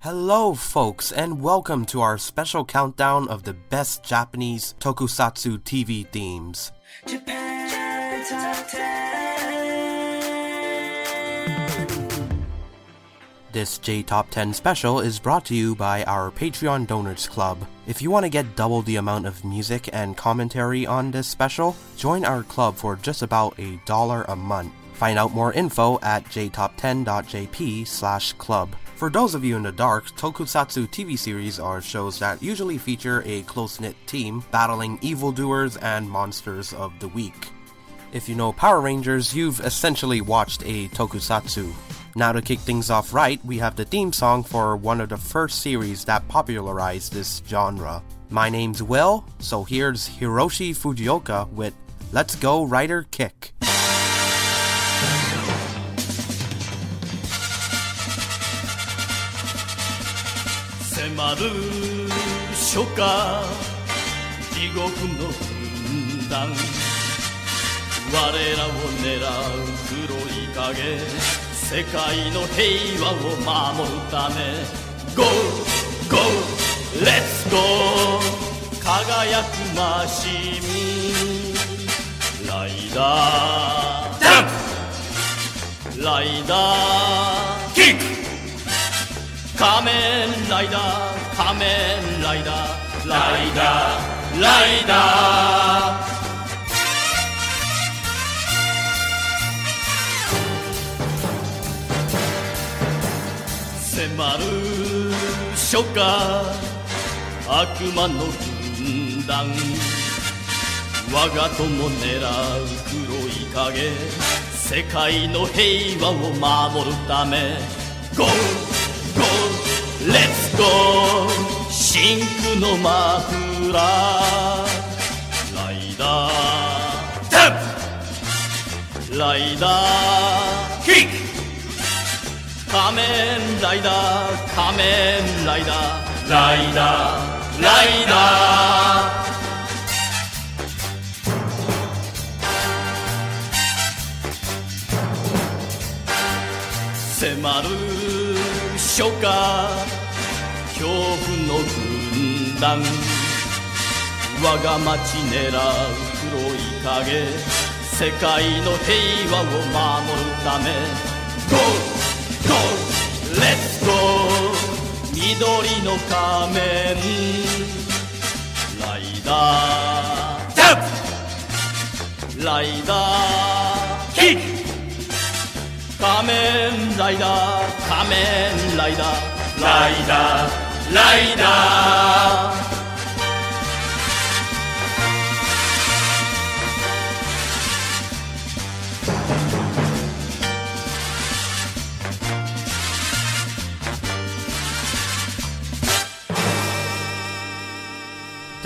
Hello, folks, and welcome to our special countdown of the best Japanese tokusatsu TV themes. Japan Top 10. This J Top 10 special is brought to you by our Patreon Donors Club. If you want to get double the amount of music and commentary on this special, join our club for just about a dollar a month. Find out more info at jtop10.jp slash club. For those of you in the dark, tokusatsu TV series are shows that usually feature a close knit team battling evildoers and monsters of the week. If you know Power Rangers, you've essentially watched a tokusatsu. Now, to kick things off right, we have the theme song for one of the first series that popularized this genre. My name's Will, so here's Hiroshi Fujioka with Let's Go Rider Kick. 迫る初夏地獄の軍団我らを狙う黒い影世界の平和を守るため Go! Go! Let's go! 輝くマシンライダーダンプライダーキック仮面ライダー仮面ライダー。ライダー。ライダー迫る初夏。悪魔の軍団。我が友狙う黒い影。世界の平和を守るため。GO! GO! Let's go! 真空のマフラー。ライダー。ダンプライダー。キック仮面ライダー。仮面ライダー。ライダー。ライダー。迫る初夏。恐怖の軍団。我が町狙う黒い影。世界の平和を守るため。GO! GO! Let's go! 緑の仮面。ライダー。ジャンプライダー。キック。仮面ライダー。仮面ライダー。ライダー。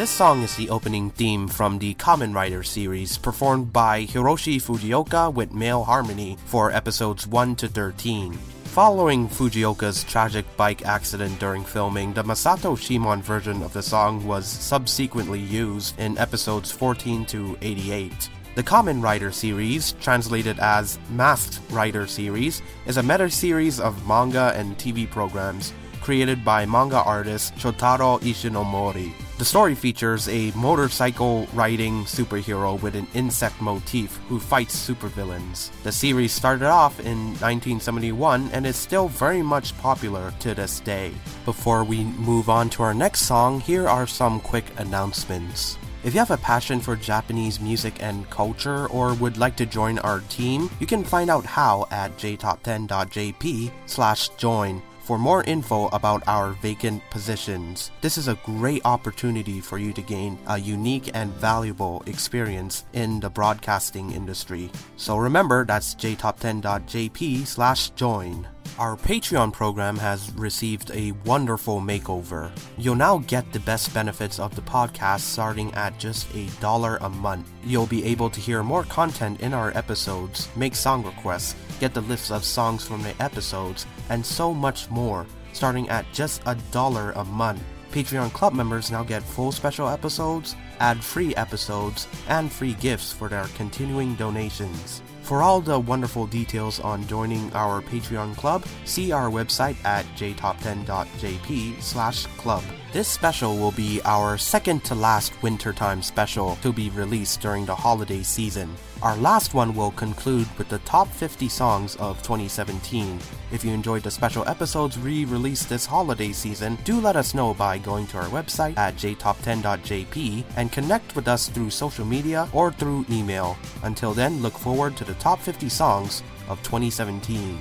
This song is the opening theme from the Kamen Rider series, performed by Hiroshi Fujioka with male harmony for episodes 1 to 13. Following Fujioka's tragic bike accident during filming, the Masato Shimon version of the song was subsequently used in episodes 14 to 88. The Kamen Rider series, translated as Masked Rider series, is a meta series of manga and TV programs created by manga artist Shotaro Ishinomori. The story features a motorcycle riding superhero with an insect motif who fights supervillains. The series started off in 1971 and is still very much popular to this day. Before we move on to our next song, here are some quick announcements. If you have a passion for Japanese music and culture or would like to join our team, you can find out how at jtop10.jp slash join for more info about our vacant positions. This is a great opportunity for you to gain a unique and valuable experience in the broadcasting industry. So remember, that's jtop10.jp slash join. Our Patreon program has received a wonderful makeover. You'll now get the best benefits of the podcast starting at just a dollar a month. You'll be able to hear more content in our episodes, make song requests, get the lists of songs from the episodes, and so much more, starting at just a dollar a month. Patreon Club members now get full special episodes, ad free episodes, and free gifts for their continuing donations. For all the wonderful details on joining our Patreon club, see our website at jtop10.jp slash club. This special will be our second to last wintertime special to be released during the holiday season. Our last one will conclude with the top 50 songs of 2017. If you enjoyed the special episodes re released this holiday season, do let us know by going to our website at jtop10.jp and connect with us through social media or through email. Until then, look forward to the top 50 songs of 2017.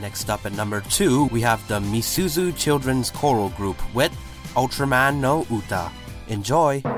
Next up at number 2, we have the Misuzu Children's Choral Group with Ultraman no Uta. Enjoy!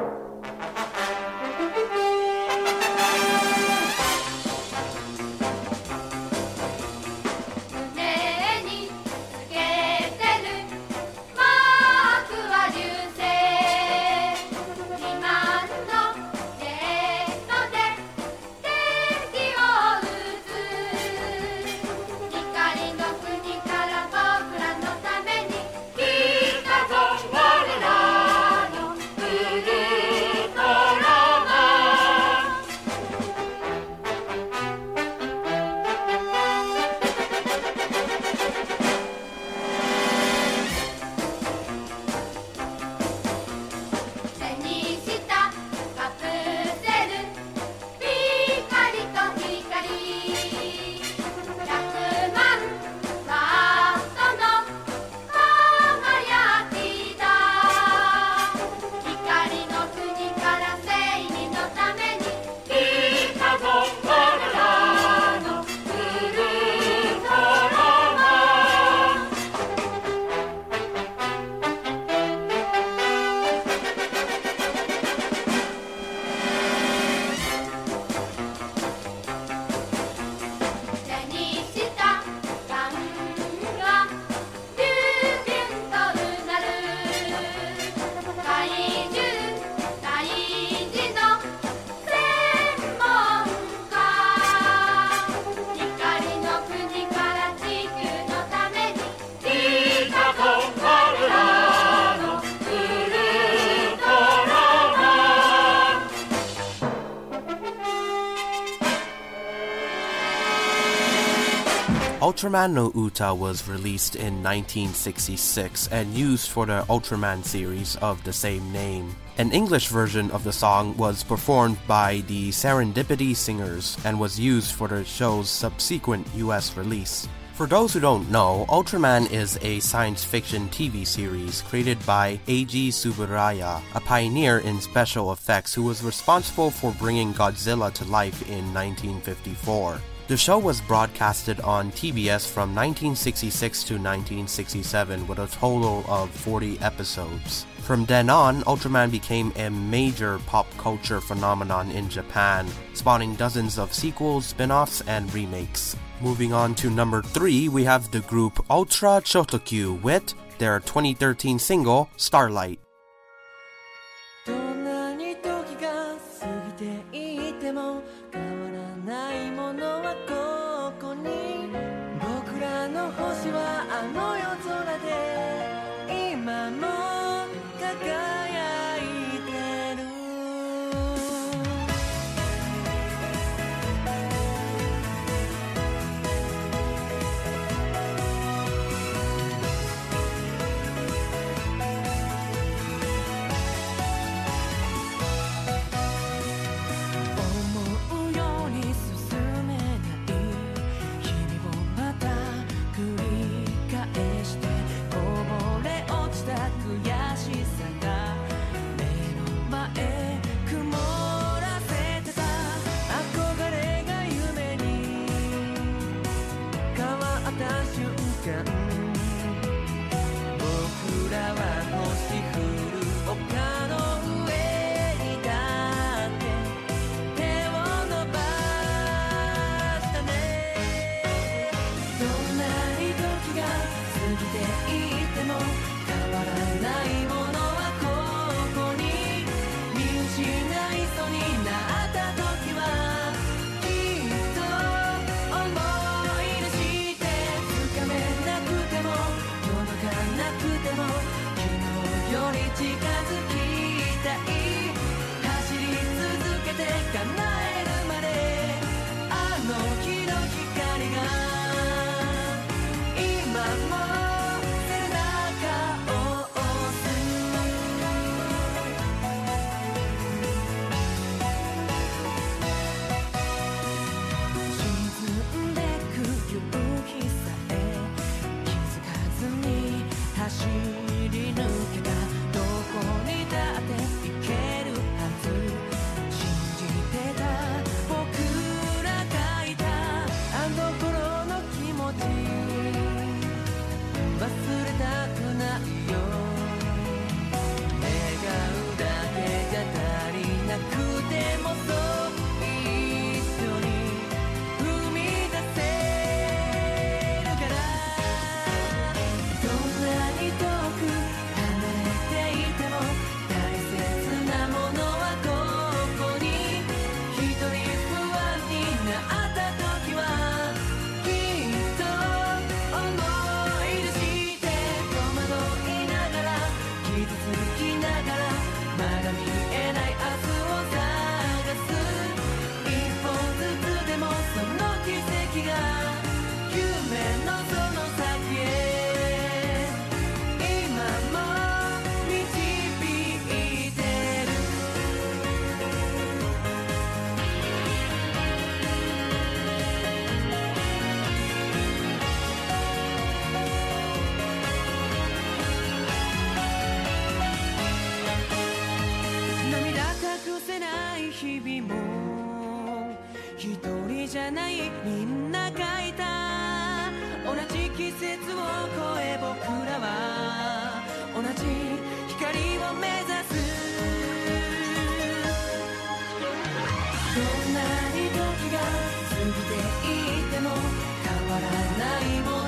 Ultraman no Uta was released in 1966 and used for the Ultraman series of the same name. An English version of the song was performed by the Serendipity Singers and was used for the show's subsequent US release. For those who don't know, Ultraman is a science fiction TV series created by Eiji Tsuburaya, a pioneer in special effects who was responsible for bringing Godzilla to life in 1954. The show was broadcasted on TBS from 1966 to 1967 with a total of 40 episodes. From then on, Ultraman became a major pop culture phenomenon in Japan, spawning dozens of sequels, spin offs, and remakes. Moving on to number 3, we have the group Ultra Chotokyu with their 2013 single, Starlight. ないみんながいた。同じ季節を越え僕らは同じ光を目指す。どんなに時が過ぎていても変わらないもの。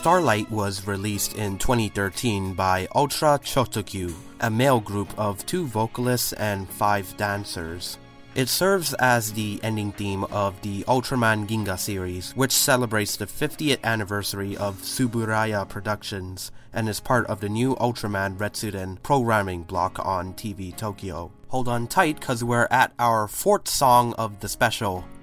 Starlight was released in 2013 by Ultra Chotokyu, a male group of two vocalists and five dancers. It serves as the ending theme of the Ultraman Ginga series, which celebrates the 50th anniversary of Tsuburaya Productions and is part of the new Ultraman Retsuden programming block on TV Tokyo. Hold on tight, because we're at our fourth song of the special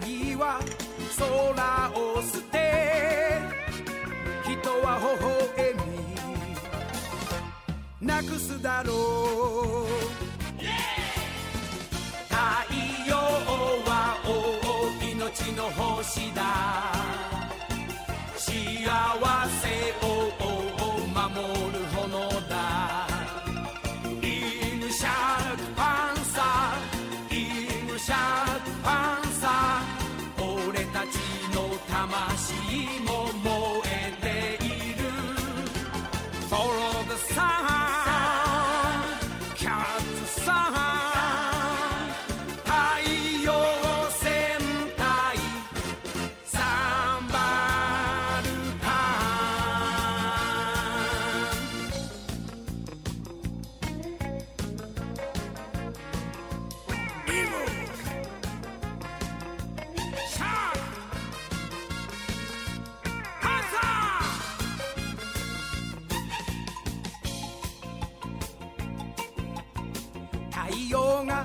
鳥は空を捨て人は微笑みなくすだろう陽が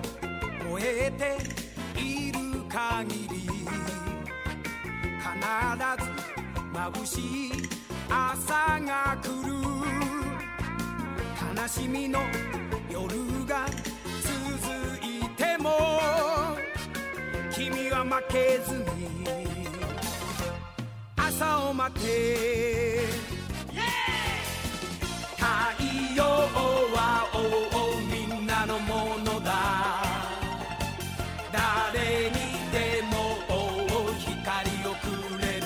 燃えている限り必ず眩しい朝が来る悲しみの夜が続いても君は負けずに朝を待て太陽は誰にでもおう光をくれる。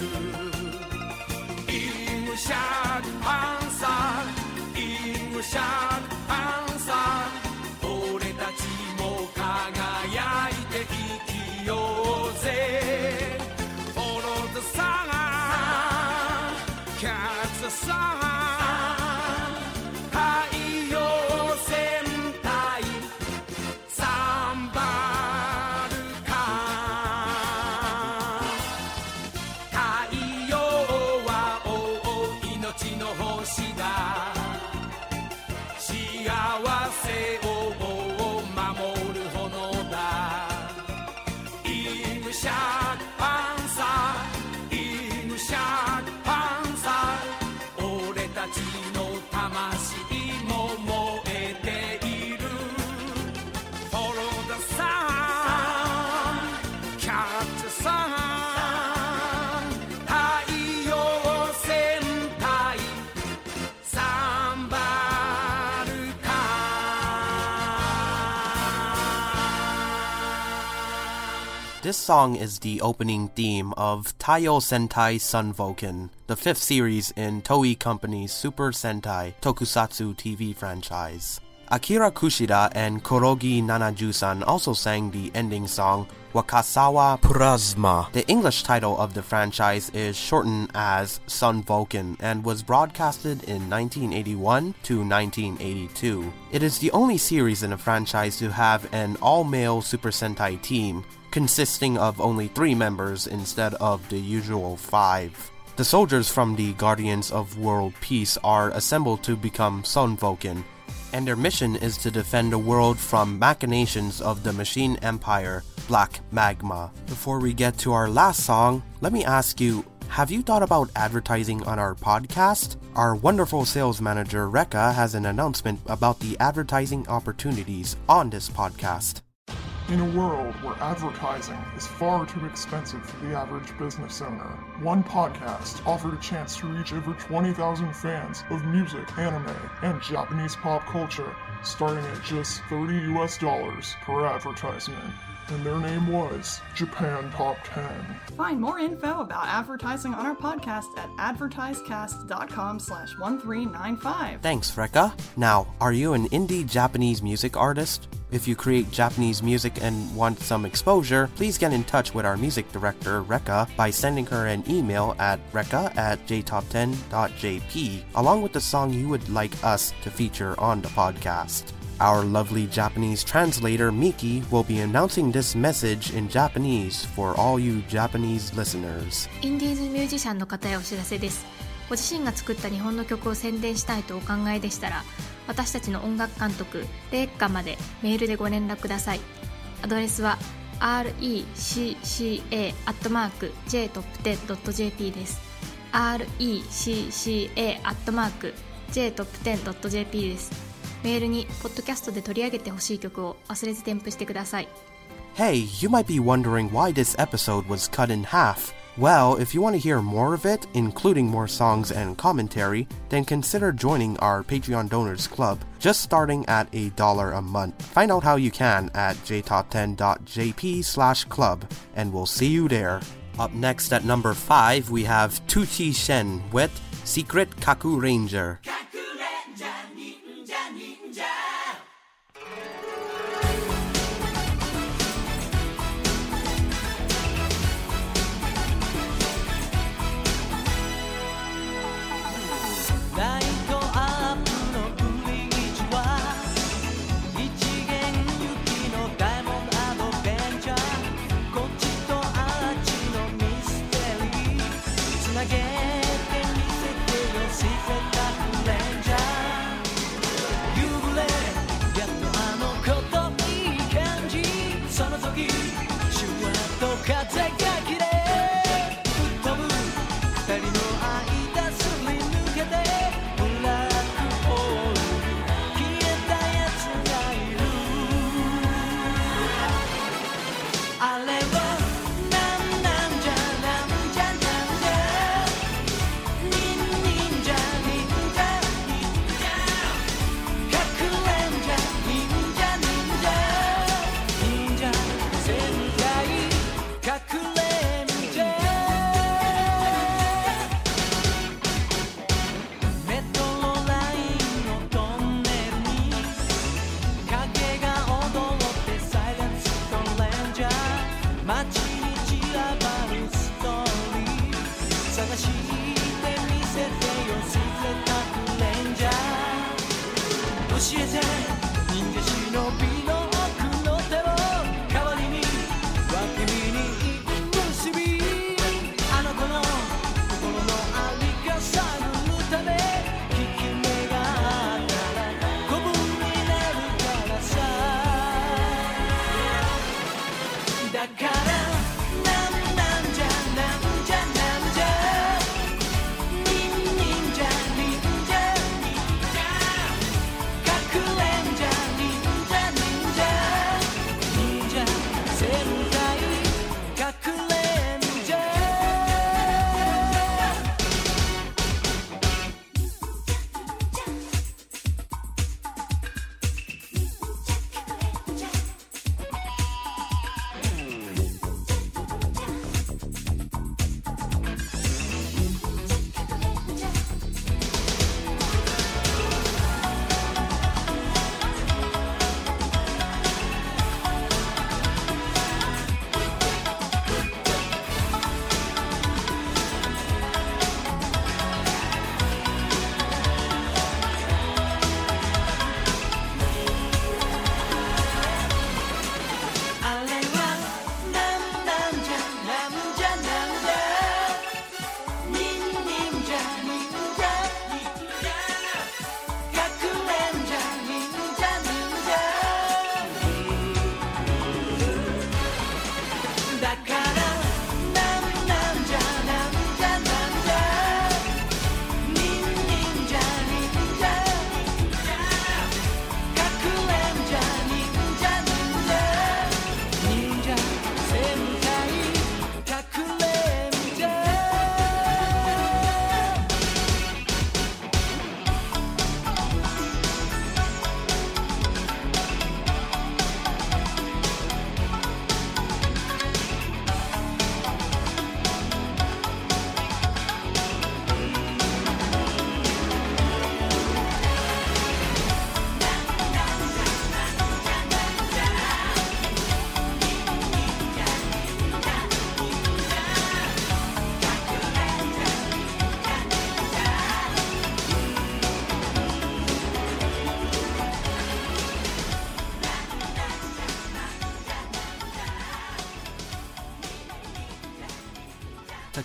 This song is the opening theme of Taiyo Sentai Sun Vulcan, the fifth series in Toei Company's Super Sentai Tokusatsu TV franchise. Akira Kushida and Korogi Nanajusan also sang the ending song Wakasawa Purasma. The English title of the franchise is shortened as Sun Vulcan and was broadcasted in 1981 to 1982. It is the only series in the franchise to have an all-male Super Sentai team consisting of only three members instead of the usual five. The soldiers from the Guardians of World Peace are assembled to become Sun Vulcan, and their mission is to defend the world from machinations of the machine empire, Black Magma. Before we get to our last song, let me ask you have you thought about advertising on our podcast? Our wonderful sales manager, Rekka, has an announcement about the advertising opportunities on this podcast. In a world where advertising is far too expensive for the average business owner, one podcast offered a chance to reach over 20,000 fans of music, anime, and Japanese pop culture, starting at just 30 US dollars per advertisement. And their name was Japan Top 10. Find more info about advertising on our podcast at advertisecast.com slash 1395. Thanks, Rekka. Now, are you an indie Japanese music artist? If you create Japanese music and want some exposure, please get in touch with our music director, Rekka, by sending her an email at rekka at jtop10.jp, along with the song you would like us to feature on the podcast. Our lovely Japanese translator, Miki, will be announcing this message in Japanese for all you Japanese listeners. インディーズミュージシャンの方へお知らせです ご自身が作った日本の曲を宣伝したいとお考えでしたら私たちの音楽監督レイカまでメールでご連絡ください。アドレスは recca.jtop10.jp です。Recca.jtop10.jp です。メールにポッドキャストで取り上げてほしい曲を忘れず添付してください。Hey, you might be wondering why this episode was cut in half. Well, if you want to hear more of it, including more songs and commentary, then consider joining our Patreon Donors Club, just starting at a dollar a month. Find out how you can at jtop10.jp slash club, and we'll see you there. Up next at number 5, we have Tuchi Shen with Secret Kaku Ranger.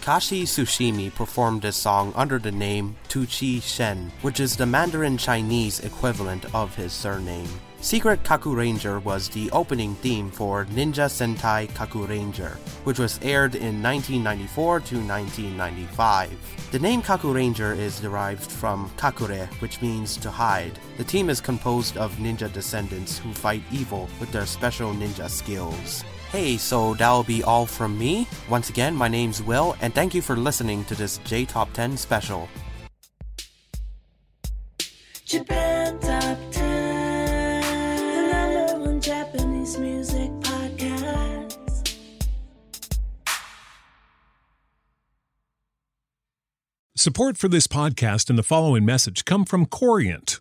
Takashi Tsushimi performed this song under the name Tuchi Shen, which is the Mandarin Chinese equivalent of his surname. Secret Kaku Ranger was the opening theme for Ninja Sentai Kaku Ranger, which was aired in 1994 to 1995. The name Kaku Ranger is derived from kakure, which means to hide. The team is composed of ninja descendants who fight evil with their special ninja skills. Hey, so that'll be all from me. Once again, my name's Will, and thank you for listening to this J Top 10 special. Japan Top 10, the number one Japanese music podcast. Support for this podcast and the following message come from Corient.